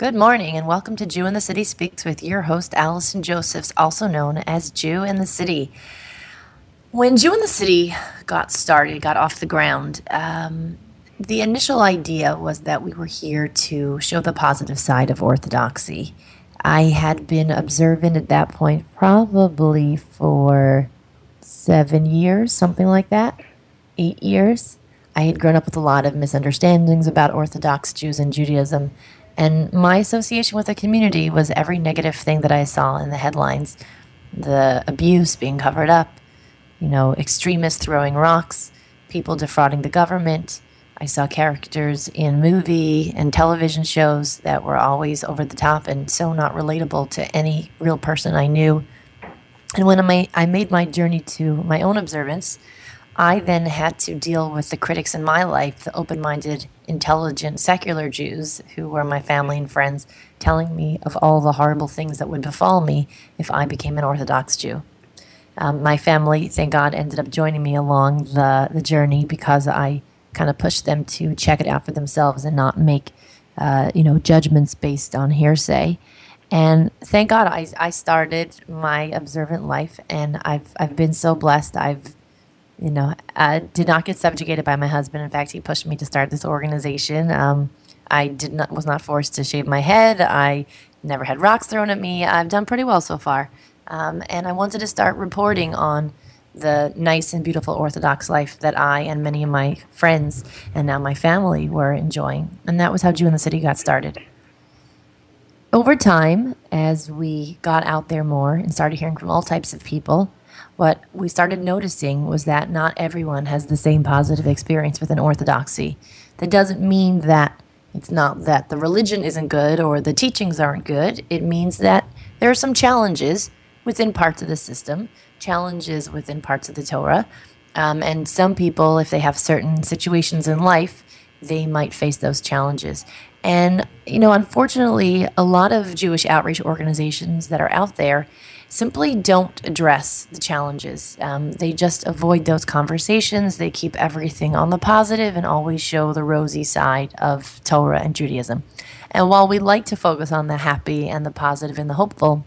Good morning and welcome to Jew in the City Speaks with your host, Allison Josephs, also known as Jew in the City. When Jew in the City got started, got off the ground, um, the initial idea was that we were here to show the positive side of Orthodoxy. I had been observant at that point probably for seven years, something like that, eight years. I had grown up with a lot of misunderstandings about Orthodox Jews and Judaism, and my association with the community was every negative thing that I saw in the headlines the abuse being covered up, you know, extremists throwing rocks, people defrauding the government. I saw characters in movie and television shows that were always over the top and so not relatable to any real person I knew. And when I, made my journey to my own observance, I then had to deal with the critics in my life, the open minded, intelligent, secular Jews who were my family and friends, telling me of all the horrible things that would befall me if I became an Orthodox Jew. Um, my family, thank God, ended up joining me along the, the journey because I kind of pushed them to check it out for themselves and not make, uh, you know, judgments based on hearsay. And thank God I, I started my observant life and I've, I've been so blessed. I've you know, I did not get subjugated by my husband. In fact, he pushed me to start this organization. Um, I did not was not forced to shave my head. I never had rocks thrown at me. I've done pretty well so far, um, and I wanted to start reporting on the nice and beautiful Orthodox life that I and many of my friends and now my family were enjoying. And that was how Jew in the City got started. Over time, as we got out there more and started hearing from all types of people, what we started noticing was that not everyone has the same positive experience within Orthodoxy. That doesn't mean that it's not that the religion isn't good or the teachings aren't good. It means that there are some challenges within parts of the system, challenges within parts of the Torah. Um, and some people, if they have certain situations in life, they might face those challenges. And, you know, unfortunately, a lot of Jewish outreach organizations that are out there simply don't address the challenges. Um, they just avoid those conversations. They keep everything on the positive and always show the rosy side of Torah and Judaism. And while we like to focus on the happy and the positive and the hopeful,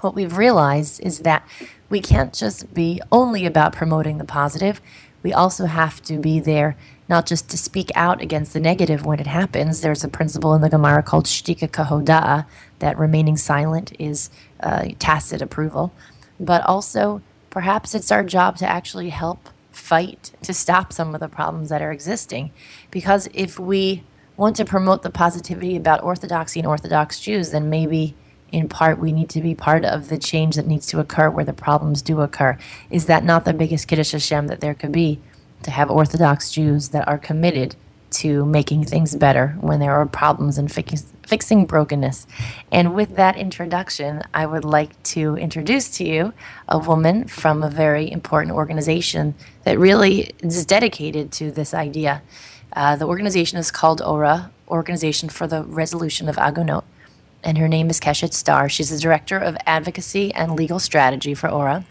what we've realized is that we can't just be only about promoting the positive. We also have to be there not just to speak out against the negative when it happens. There's a principle in the Gemara called shtika kahoda'a, that remaining silent is uh, tacit approval. But also, perhaps it's our job to actually help fight to stop some of the problems that are existing. Because if we want to promote the positivity about Orthodoxy and Orthodox Jews, then maybe in part we need to be part of the change that needs to occur where the problems do occur. Is that not the biggest Kiddush Hashem that there could be? To have Orthodox Jews that are committed to making things better when there are problems and fix, fixing brokenness. And with that introduction, I would like to introduce to you a woman from a very important organization that really is dedicated to this idea. Uh, the organization is called ORA, Organization for the Resolution of Agunot, and her name is Keshet Starr. She's the Director of Advocacy and Legal Strategy for ORA.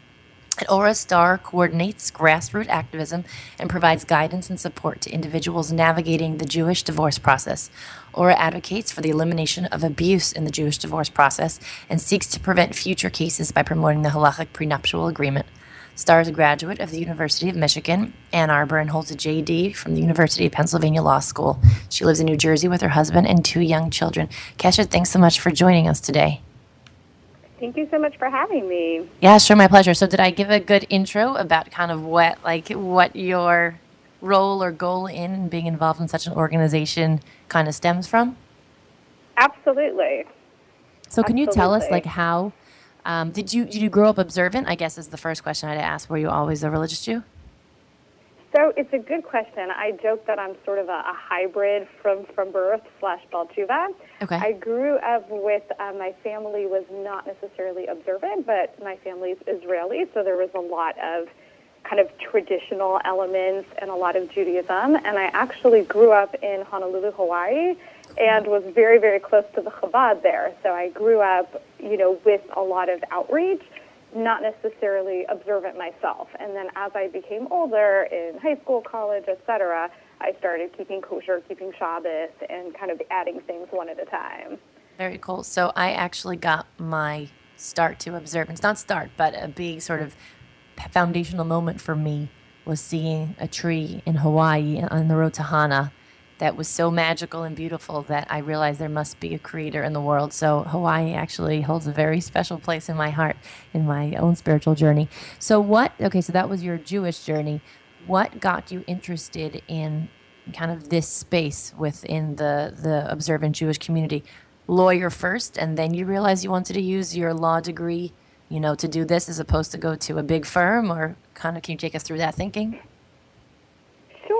At ORA Starr coordinates grassroots activism and provides guidance and support to individuals navigating the Jewish divorce process. ORA advocates for the elimination of abuse in the Jewish divorce process and seeks to prevent future cases by promoting the halachic prenuptial agreement. Starr is a graduate of the University of Michigan, Ann Arbor, and holds a JD from the University of Pennsylvania Law School. She lives in New Jersey with her husband and two young children. Keshet, thanks so much for joining us today. Thank you so much for having me. Yeah, sure, my pleasure. So, did I give a good intro about kind of what, like, what your role or goal in being involved in such an organization kind of stems from? Absolutely. So, can Absolutely. you tell us, like, how um, did you did you grow up observant? I guess is the first question I'd ask. Were you always a religious Jew? So it's a good question. I joke that I'm sort of a, a hybrid from, from birth slash Baal Teshuva. Okay. I grew up with, uh, my family was not necessarily observant, but my family is Israeli, so there was a lot of kind of traditional elements and a lot of Judaism. And I actually grew up in Honolulu, Hawaii, and was very, very close to the Chabad there. So I grew up, you know, with a lot of outreach not necessarily observant myself. And then as I became older in high school, college, etc., I started keeping kosher, keeping Shabbos, and kind of adding things one at a time. Very cool. So I actually got my start to observance, not start, but a big sort of foundational moment for me was seeing a tree in Hawaii on the road to Hana that was so magical and beautiful that I realized there must be a creator in the world. So Hawaii actually holds a very special place in my heart in my own spiritual journey. So what okay, so that was your Jewish journey. What got you interested in kind of this space within the the observant Jewish community? Lawyer first and then you realized you wanted to use your law degree, you know, to do this as opposed to go to a big firm or kind of can you take us through that thinking?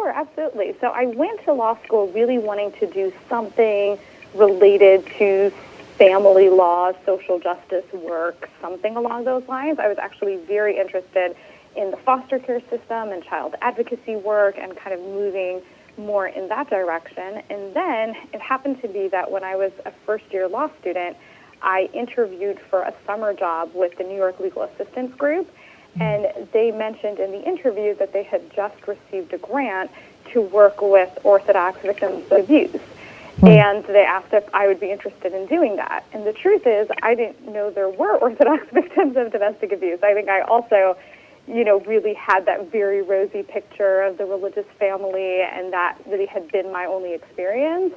Sure, absolutely. So I went to law school really wanting to do something related to family law, social justice work, something along those lines. I was actually very interested in the foster care system and child advocacy work and kind of moving more in that direction. And then it happened to be that when I was a first year law student, I interviewed for a summer job with the New York Legal Assistance Group and they mentioned in the interview that they had just received a grant to work with Orthodox victims of abuse. Hmm. And they asked if I would be interested in doing that. And the truth is, I didn't know there were Orthodox victims of domestic abuse. I think I also, you know, really had that very rosy picture of the religious family, and that really had been my only experience.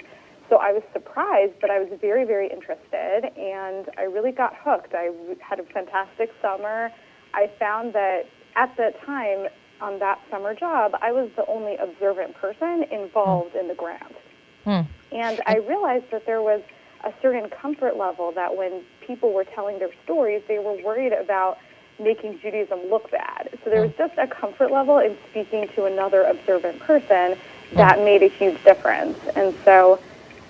So I was surprised, but I was very, very interested, and I really got hooked. I had a fantastic summer. I found that at that time on that summer job, I was the only observant person involved in the grant. Mm. And I realized that there was a certain comfort level that when people were telling their stories, they were worried about making Judaism look bad. So there was hmm. just a comfort level in speaking to another observant person that made a huge difference. And so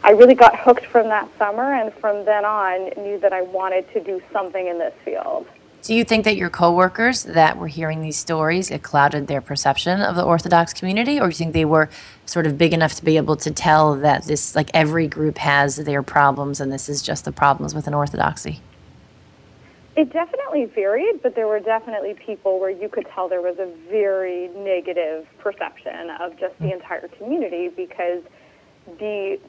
I really got hooked from that summer, and from then on, knew that I wanted to do something in this field. Do you think that your coworkers that were hearing these stories it clouded their perception of the Orthodox community, or do you think they were sort of big enough to be able to tell that this, like every group has their problems, and this is just the problems with an Orthodoxy? It definitely varied, but there were definitely people where you could tell there was a very negative perception of just the entire community because the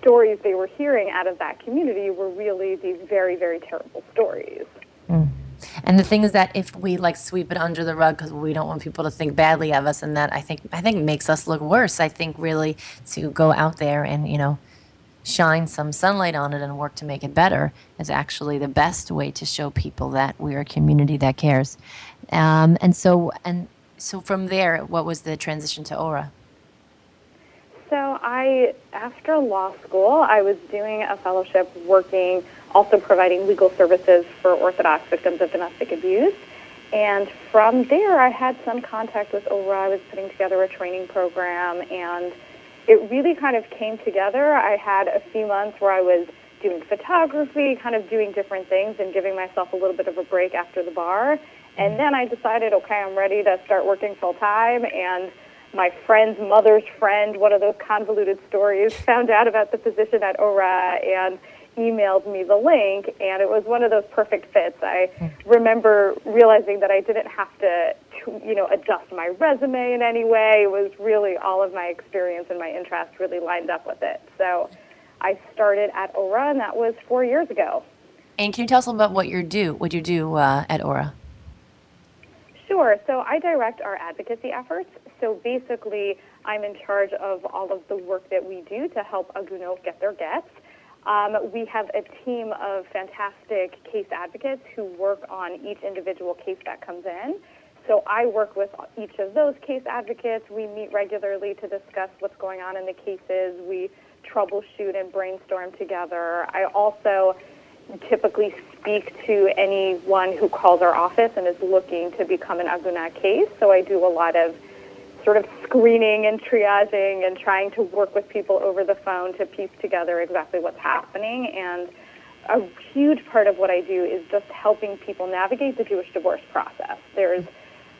stories they were hearing out of that community were really these very, very terrible stories. And the thing is that if we like sweep it under the rug because we don't want people to think badly of us, and that I think I think makes us look worse. I think really to go out there and you know shine some sunlight on it and work to make it better is actually the best way to show people that we're a community that cares. Um, and so and so from there, what was the transition to Ora? So I, after law school, I was doing a fellowship working also providing legal services for Orthodox victims of domestic abuse. And from there, I had some contact with ORA. I was putting together a training program, and it really kind of came together. I had a few months where I was doing photography, kind of doing different things, and giving myself a little bit of a break after the bar. And then I decided, okay, I'm ready to start working full time. And my friend's mother's friend, one of those convoluted stories, found out about the position at ORA and emailed me the link, and it was one of those perfect fits. I remember realizing that I didn't have to, you know, adjust my resume in any way. It was really all of my experience and my interest really lined up with it. So I started at Ora, and that was four years ago. And can you tell us about what you do? What you do uh, at Ora? Sure. So I direct our advocacy efforts. So basically, I'm in charge of all of the work that we do to help Agunot get their gets. Um, we have a team of fantastic case advocates who work on each individual case that comes in. So I work with each of those case advocates. We meet regularly to discuss what's going on in the cases. We troubleshoot and brainstorm together. I also typically speak to anyone who calls our office and is looking to become an Agunah case. So I do a lot of sort of screening and triaging and trying to work with people over the phone to piece together exactly what's happening. And a huge part of what I do is just helping people navigate the Jewish divorce process. There's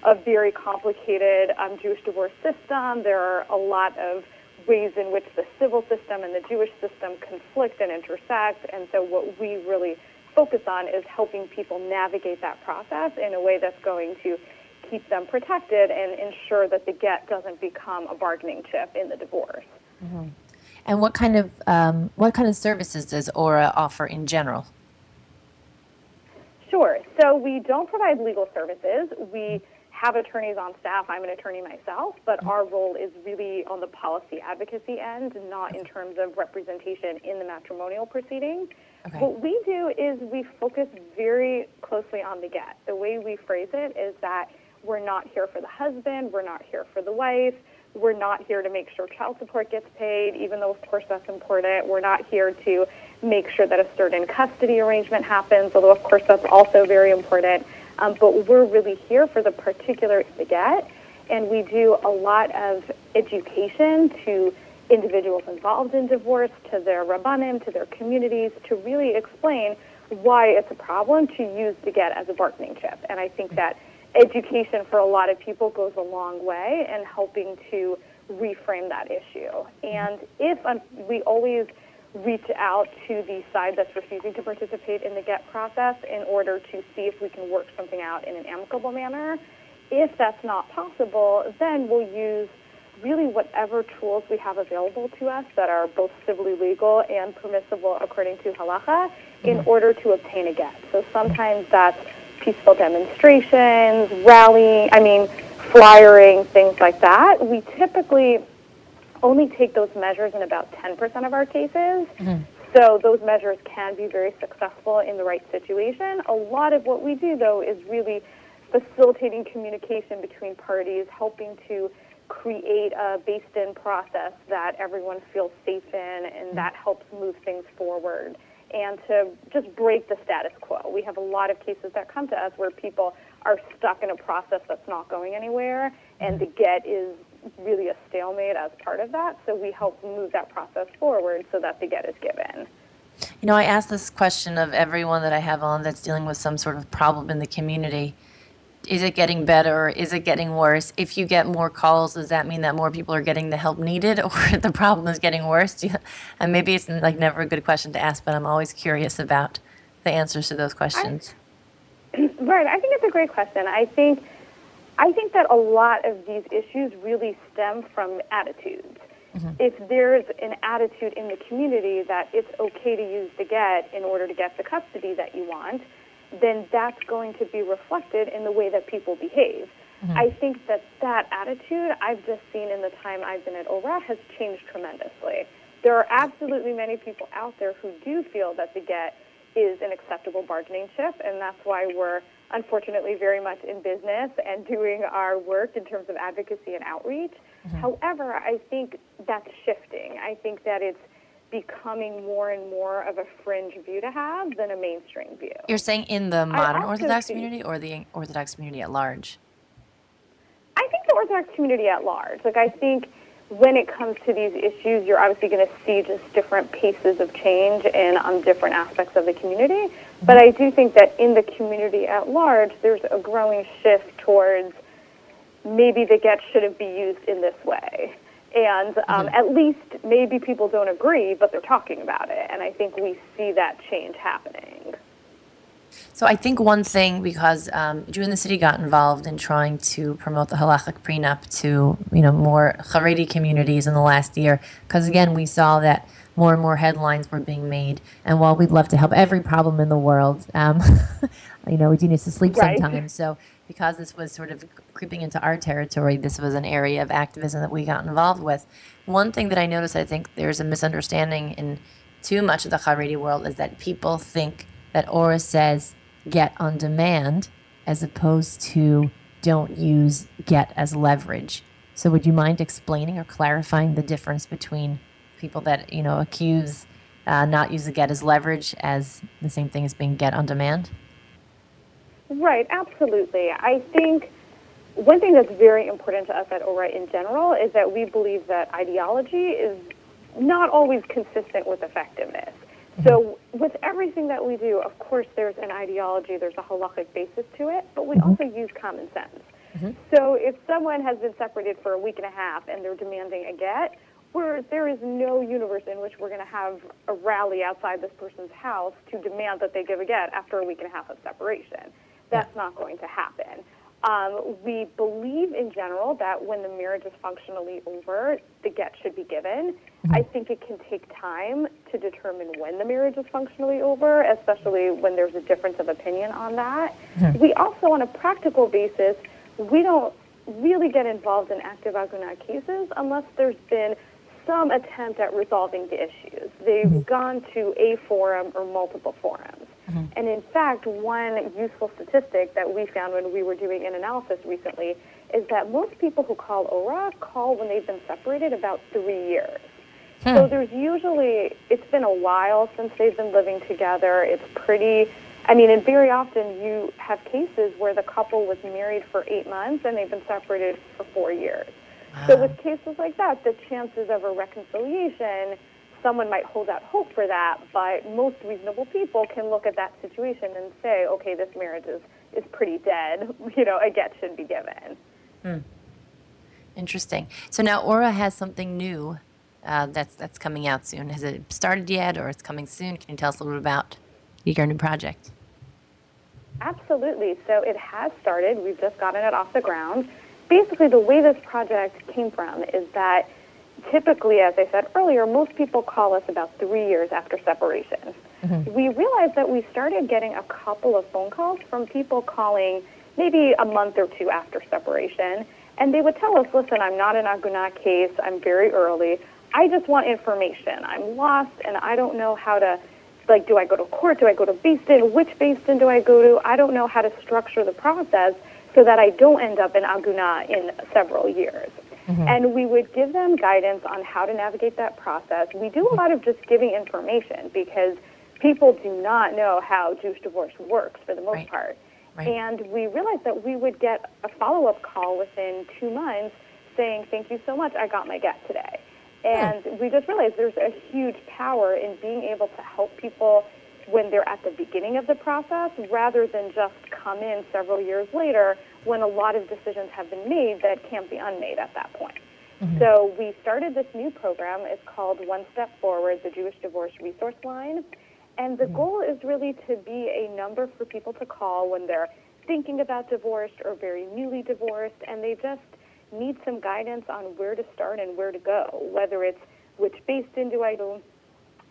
a very complicated um, Jewish divorce system. There are a lot of ways in which the civil system and the Jewish system conflict and intersect. And so, what we really focus on is helping people navigate that process in a way that's going to keep them protected and ensure that the get doesn't become a bargaining chip in the divorce. Mm-hmm. And what kind of um, what kind of services does ORA offer in general? Sure. So we don't provide legal services. We have attorneys on staff. I'm an attorney myself, but mm-hmm. our role is really on the policy advocacy end, not in terms of representation in the matrimonial proceeding. Okay. What we do is we focus very closely on the get. The way we phrase it is that we're not here for the husband, we're not here for the wife, we're not here to make sure child support gets paid, even though, of course, that's important. We're not here to make sure that a certain custody arrangement happens, although, of course, that's also very important. Um, but we're really here for the particular the get, and we do a lot of education to individuals involved in divorce, to their rabbanim, to their communities, to really explain why it's a problem to use the get as a bargaining chip. And I think that education for a lot of people goes a long way in helping to reframe that issue. And if um, we always reach out to the side that's refusing to participate in the get process in order to see if we can work something out in an amicable manner. If that's not possible, then we'll use really whatever tools we have available to us that are both civilly legal and permissible according to halacha in mm-hmm. order to obtain a get. So sometimes that's peaceful demonstrations, rallying, I mean, flyering, things like that. We typically only take those measures in about 10% of our cases. Mm-hmm. So those measures can be very successful in the right situation. A lot of what we do, though, is really facilitating communication between parties, helping to create a based in process that everyone feels safe in and mm-hmm. that helps move things forward and to just break the status quo. We have a lot of cases that come to us where people are stuck in a process that's not going anywhere and the get is really a stalemate as part of that. So we help move that process forward so that the get is given. You know, I ask this question of everyone that I have on that's dealing with some sort of problem in the community. Is it getting better? Or is it getting worse? If you get more calls, does that mean that more people are getting the help needed or the problem is getting worse? You, and maybe it's like never a good question to ask, but I'm always curious about the answers to those questions. I, right. I think it's a great question. I think I think that a lot of these issues really stem from attitudes. Mm-hmm. If there's an attitude in the community that it's okay to use the get in order to get the custody that you want, then that's going to be reflected in the way that people behave. Mm-hmm. I think that that attitude I've just seen in the time I've been at ORA has changed tremendously. There are absolutely many people out there who do feel that the get is an acceptable bargaining chip, and that's why we're unfortunately very much in business and doing our work in terms of advocacy and outreach. Mm-hmm. However, I think that's shifting. I think that it's becoming more and more of a fringe view to have than a mainstream view. You're saying in the modern Orthodox community or the Orthodox community at large? I think the Orthodox community at large. Like I think when it comes to these issues, you're obviously going to see just different paces of change in um, different aspects of the community. But I do think that in the community at large, there's a growing shift towards maybe the get shouldn't be used in this way. And um, mm-hmm. at least maybe people don't agree, but they're talking about it. And I think we see that change happening. So I think one thing, because um, Jew in the City got involved in trying to promote the halachic prenup to you know more Haredi communities in the last year, because again we saw that more and more headlines were being made. And while we'd love to help every problem in the world, um, you know we do need to sleep right. sometimes. So because this was sort of creeping into our territory, this was an area of activism that we got involved with. One thing that I noticed, I think there's a misunderstanding in too much of the Haredi world is that people think that ORA says get on demand as opposed to don't use get as leverage. So would you mind explaining or clarifying the difference between people that, you know, accuse uh, not use the get as leverage as the same thing as being get on demand? Right, absolutely. I think one thing that's very important to us at ORA in general is that we believe that ideology is not always consistent with effectiveness. So, with everything that we do, of course, there's an ideology, there's a halachic basis to it, but we mm-hmm. also use common sense. Mm-hmm. So, if someone has been separated for a week and a half and they're demanding a get, where there is no universe in which we're going to have a rally outside this person's house to demand that they give a get after a week and a half of separation. That's not going to happen. Um, we believe in general that when the marriage is functionally over, the get should be given. Mm-hmm. I think it can take time to determine when the marriage is functionally over, especially when there's a difference of opinion on that. Mm-hmm. We also, on a practical basis, we don't really get involved in active aguna cases unless there's been some attempt at resolving the issues. They've mm-hmm. gone to a forum or multiple forums. Mm-hmm. And in fact, one useful statistic that we found when we were doing an analysis recently is that most people who call ORA call when they've been separated about three years. Hmm. So there's usually, it's been a while since they've been living together. It's pretty, I mean, and very often you have cases where the couple was married for eight months and they've been separated for four years. Wow. So with cases like that, the chances of a reconciliation someone might hold out hope for that, but most reasonable people can look at that situation and say, okay, this marriage is, is pretty dead. You know, a get should be given. Hmm. Interesting. So now ORA has something new uh, that's that's coming out soon. Has it started yet, or it's coming soon? Can you tell us a little bit about your new project? Absolutely. So it has started. We've just gotten it off the ground. Basically, the way this project came from is that typically, as I said earlier, most people call us about three years after separation. Mm-hmm. We realized that we started getting a couple of phone calls from people calling maybe a month or two after separation, and they would tell us, listen, I'm not an Aguna case, I'm very early, I just want information. I'm lost, and I don't know how to, like, do I go to court? Do I go to Beis Din? Which Beis Din do I go to? I don't know how to structure the process so that I don't end up in Aguna in several years. Mm-hmm. And we would give them guidance on how to navigate that process. We do a lot of just giving information because people do not know how Jewish divorce works for the most right. part. Right. And we realized that we would get a follow up call within two months saying, Thank you so much, I got my get today. And we just realized there's a huge power in being able to help people when they're at the beginning of the process rather than just come in several years later when a lot of decisions have been made that can't be unmade at that point. Mm-hmm. So we started this new program. It's called One Step Forward, the Jewish Divorce Resource Line. And the mm-hmm. goal is really to be a number for people to call when they're thinking about divorce or very newly divorced and they just need some guidance on where to start and where to go, whether it's which Beis Din do I go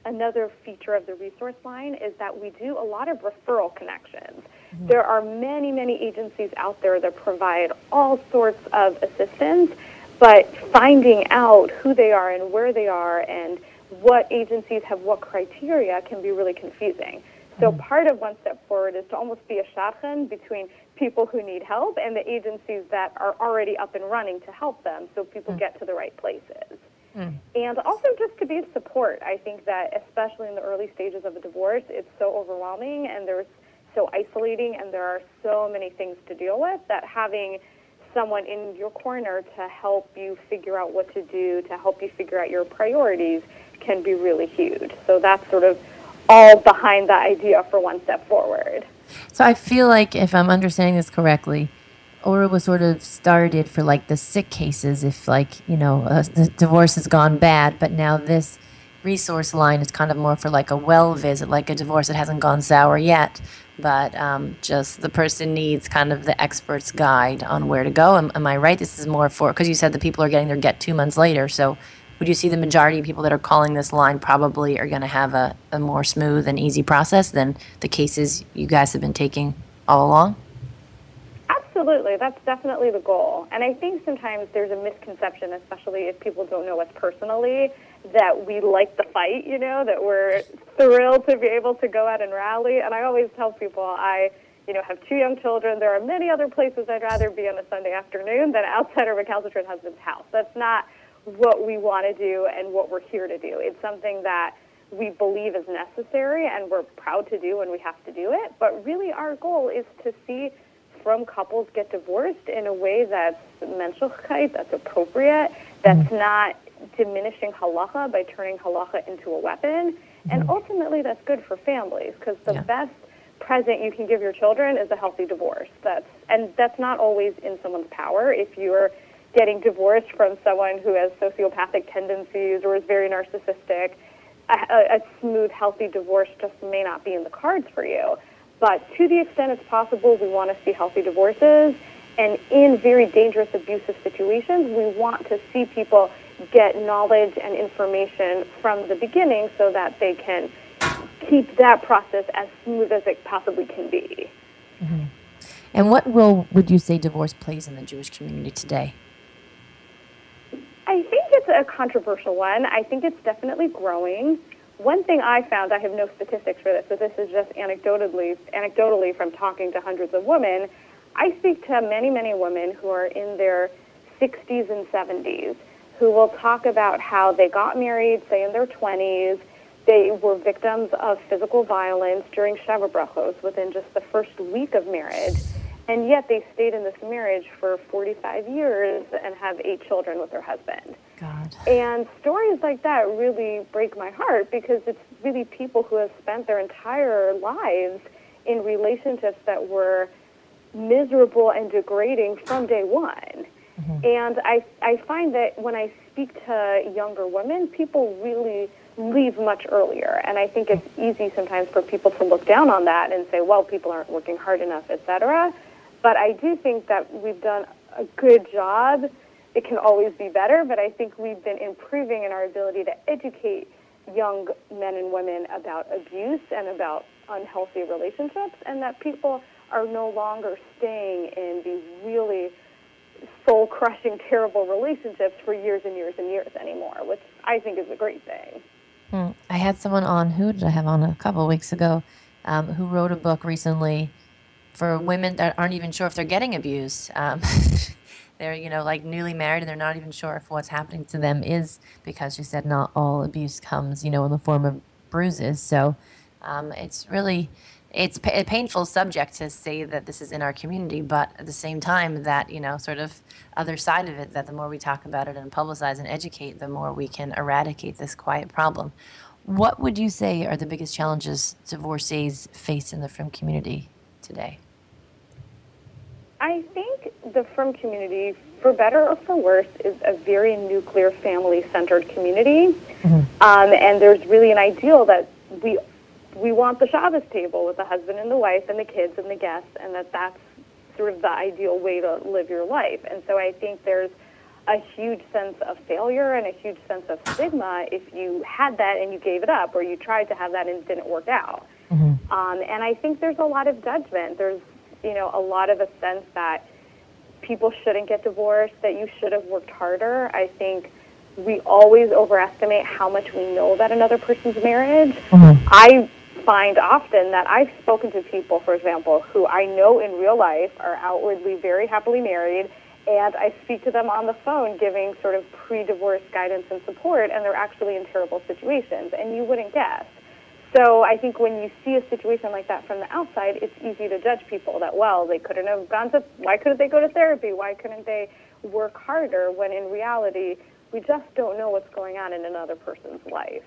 another feature of the resource line is that we do a lot of referral connections. Mm-hmm. There are many, many agencies out there that provide all sorts of assistance, but finding out who they are and where they are and what agencies have what criteria can be really confusing. So mm-hmm. part of One Step Forward is to almost be a shadchan between people who need help and the agencies that are already up and running to help them so people mm-hmm. get to the right places. Mm. And also just to be of support. I think that especially in the early stages of a divorce, it's so overwhelming and there's so isolating and there are so many things to deal with that having someone in your corner to help you figure out what to do, to help you figure out your priorities can be really huge. So that's sort of all behind the idea for One Step Forward. So I feel like if I'm understanding this correctly, ORA was sort of started for like the sick cases if like you know the divorce has gone bad but now this resource line. Is kind of more for like a well visit like a divorce that hasn't gone sour yet. But um, just the person needs kind of the expert's guide on where to go. Am, am i right? This is more for because you said the people are getting their get two months later. So would you see the majority of people that are calling this line probably are going to have a, a more smooth and easy process than the cases you guys have been taking all along? Absolutely, that's definitely the goal. And I think sometimes there's a misconception, especially if people don't know us personally, that we like the fight, you know, that we're thrilled to be able to go out and rally. And I always tell people I, you know, have two young children. There are many other places I'd rather be on a Sunday afternoon than outside of a recalcitrant husband's house. That's not what we want to do and what we're here to do. It's something that we believe is necessary and we're proud to do and we have to do it. But really, our goal is to see from couples get divorced in a way that's menschlichkeit, that's appropriate, that's mm-hmm. not diminishing halacha by turning halacha into a weapon, mm-hmm. and ultimately that's good for families because the yeah. best present you can give your children is a healthy divorce. That's and that's not always in someone's power. If you're getting divorced from someone who has sociopathic tendencies or is very narcissistic, a, a smooth, healthy divorce just may not be in the cards for you. But to the extent it's possible, we want to see healthy divorces. And in very dangerous abusive situations, we want to see people get knowledge and information from the beginning so that they can keep that process as smooth as it possibly can be. Mm-hmm. And what role would you say divorce plays in the Jewish community today? I think it's a controversial one. I think it's definitely growing. One thing I found, I have no statistics for this, but this is just anecdotally, anecdotally from talking to hundreds of women. I speak to many, many women who are in their 60s and 70s who will talk about how they got married, say in their 20s, they were victims of physical violence during Sheva Brachos within just the first week of marriage, and yet they stayed in this marriage for 45 years and have eight children with their husband. God. And stories like that really break my heart because it's really people who have spent their entire lives in relationships that were miserable and degrading from day one. Mm-hmm. And I, I find that when I speak to younger women, people really leave much earlier. And I think it's easy sometimes for people to look down on that and say, well, people aren't working hard enough, etc. But I do think that we've done a good job. It can always be better, but I think we've been improving in our ability to educate young men and women about abuse and about unhealthy relationships, and that people are no longer staying in these really soul crushing, terrible relationships for years and years and years anymore, which I think is a great thing. Hmm. I had someone on, who did I have on a couple weeks ago, um, who wrote a book recently for women that aren't even sure if they're getting abused. Um, they're, you know, like newly married and they're not even sure if what's happening to them is because she said not all abuse comes, you know, in the form of bruises. So um, it's really it's a painful subject to say that this is in our community, but at the same time, that you know, sort of other side of it, that the more we talk about it and publicize and educate, the more we can eradicate this quiet problem. What would you say are the biggest challenges divorcees face in the frum community today? I think the frum community, for better or for worse, is a very nuclear family centered community. Mm-hmm. Um, and there's really an ideal that we we want the Shabbos table with the husband and the wife and the kids and the guests, and that that's sort of the ideal way to live your life. And so I think there's a huge sense of failure and a huge sense of stigma if you had that and you gave it up, or you tried to have that and it didn't work out. Mm-hmm. Um, and I think there's a lot of judgment. There's, you know, a lot of a sense that people shouldn't get divorced, that you should have worked harder. I think we always overestimate how much we know about another person's marriage. Mm-hmm. I find often that I've spoken to people, for example, who I know in real life are outwardly very happily married, and I speak to them on the phone giving sort of pre divorce guidance and support, and they're actually in terrible situations, and you wouldn't guess. So I think when you see a situation like that from the outside, it's easy to judge people that, well, they couldn't have gone to, why couldn't they go to therapy? Why couldn't they work harder? When in reality, we just don't know what's going on in another person's life.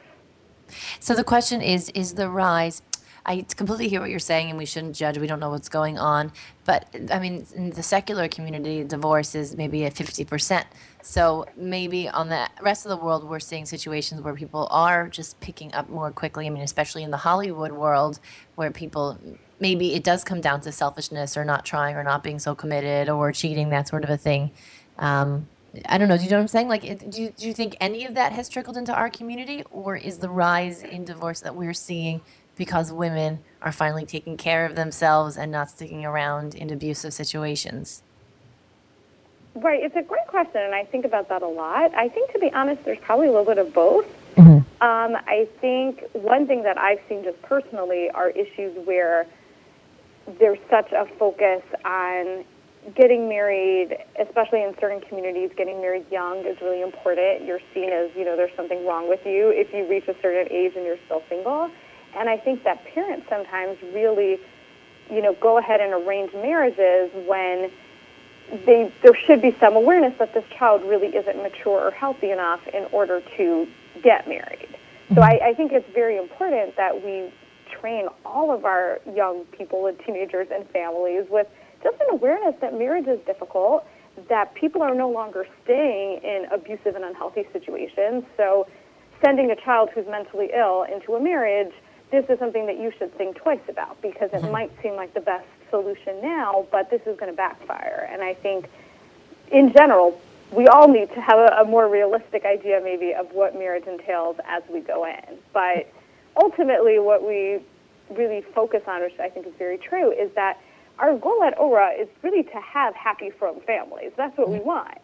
So the question is is the rise I completely hear what you're saying, and we shouldn't judge. We don't know what's going on. But I mean, in the secular community, divorce is maybe at 50%. So maybe on the rest of the world, we're seeing situations where people are just picking up more quickly. I mean, especially in the Hollywood world, where people maybe it does come down to selfishness or not trying or not being so committed or cheating, that sort of a thing. Um, I don't know. Do you know what I'm saying? Like, do you, do you think any of that has trickled into our community, or is the rise in divorce that we're seeing because women are finally taking care of themselves and not sticking around in abusive situations? Right. It's a great question, and I think about that a lot. I think, to be honest, there's probably a little bit of both. Mm-hmm. Um, I think one thing that I've seen just personally are issues where there's such a focus on getting married, especially in certain communities, getting married young is really important. You're seen as, you know, there's something wrong with you if you reach a certain age and you're still single. And I think that parents sometimes really, you know, go ahead and arrange marriages when they there should be some awareness that this child really isn't mature or healthy enough in order to get married. So mm-hmm. I, I think it's very important that we train all of our young people and teenagers and families with – just an awareness that marriage is difficult, that people are no longer staying in abusive and unhealthy situations. So, sending a child who's mentally ill into a marriage, this is something that you should think twice about because it mm-hmm. might seem like the best solution now, but this is going to backfire. And I think, in general, we all need to have a, a more realistic idea, maybe, of what marriage entails as we go in. But ultimately, what we really focus on, which I think is very true, is that our goal at ORA is really to have happy, frum families. That's what we want.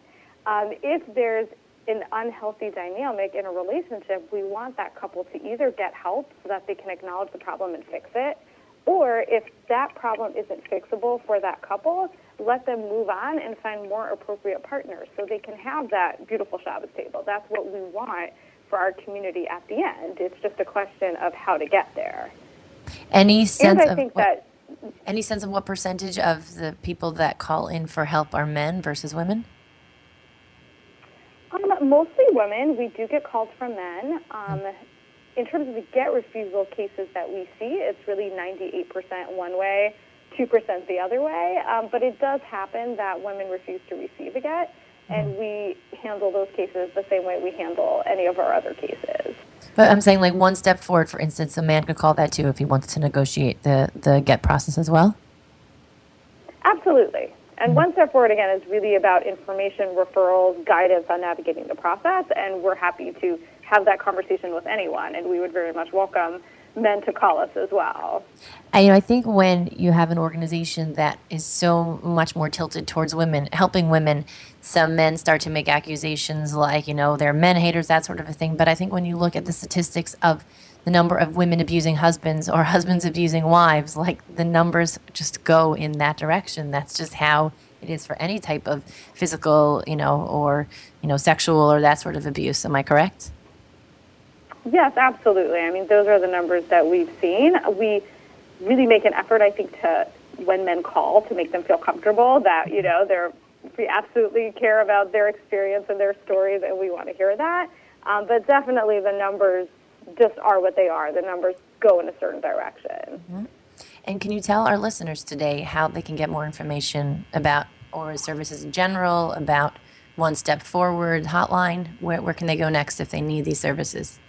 Um, if there's an unhealthy dynamic in a relationship, we want that couple to either get help so that they can acknowledge the problem and fix it, or if that problem isn't fixable for that couple, let them move on and find more appropriate partners so they can have that beautiful Shabbos table. That's what we want for our community at the end. It's just a question of how to get there. Any sense and I of think what, that any sense of what percentage of the people that call in for help are men versus women? Um, mostly women. We do get calls from men. Um, in terms of the get refusal cases that we see, it's really 98% one way, 2% the other way. Um, but it does happen that women refuse to receive a get, and we handle those cases the same way we handle any of our other cases. But I'm saying like one step forward, for instance, a man could call that too if he wants to negotiate the, the get process as well. Absolutely. And mm-hmm. One Step Forward, again, is really about information, referrals, guidance on navigating the process, and we're happy to have that conversation with anyone, and we would very much welcome men to call us as well. I, you know, I think when you have an organization that is so much more tilted towards women, helping women, some men start to make accusations like, you know, they're men haters, that sort of a thing. But I think when you look at the statistics of the number of women abusing husbands or husbands abusing wives, like the numbers just go in that direction. That's just how it is for any type of physical, you know, or, you know, sexual or that sort of abuse. Am I correct? Yes, absolutely. I mean, those are the numbers that we've seen. We really make an effort, I think, to when men call to make them feel comfortable that you know they're we absolutely care about their experience and their stories, and we want to hear that. Um, but definitely, the numbers just are what they are. The numbers go in a certain direction. And can you tell our listeners today how they can get more information about ORA services in general, about One Step Forward hotline? Where, where can they go next if they need these services?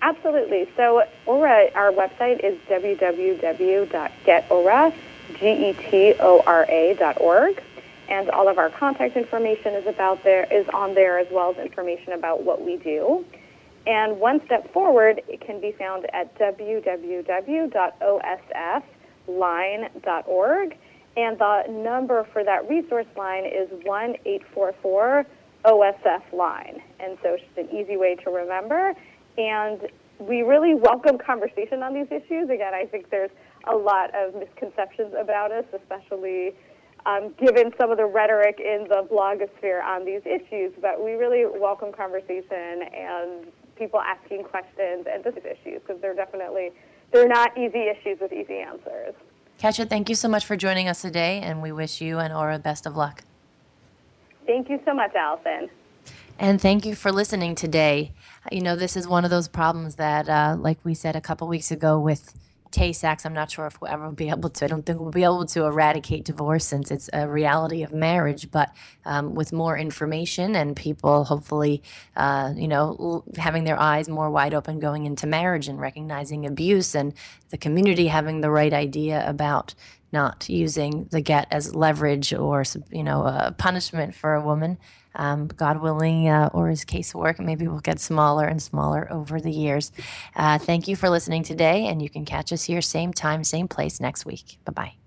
Absolutely. So, ORA, our website is www.getora, G-E-T-O-R-A.org, and all of our contact information is about there is on there as well as information about what we do. And one step forward, it can be found at www.osfline.org. And the number for that resource line is 1 844 OSF line. And so it's just an easy way to remember. And we really welcome conversation on these issues. Again, I think there's a lot of misconceptions about us, especially um, given some of the rhetoric in the blogosphere on these issues. But we really welcome conversation and people asking questions and these issues because they're definitely they're not easy issues with easy answers. Katja, thank you so much for joining us today, and we wish you and ORA best of luck. Thank you so much, Allison. And thank you for listening today. You know, this is one of those problems that, uh, like we said a couple weeks ago with Tay-Sachs, I'm not sure if we'll ever be able to. I don't think we'll be able to eradicate divorce since it's a reality of marriage. But um, with more information and people hopefully, uh, you know, l- having their eyes more wide open going into marriage and recognizing abuse and the community having the right idea about not using the get as leverage or you know a punishment for a woman. Um, God willing, uh, ORA's casework maybe we'll get smaller and smaller over the years. Uh, thank you for listening today, and you can catch us here same time, same place next week. Bye bye.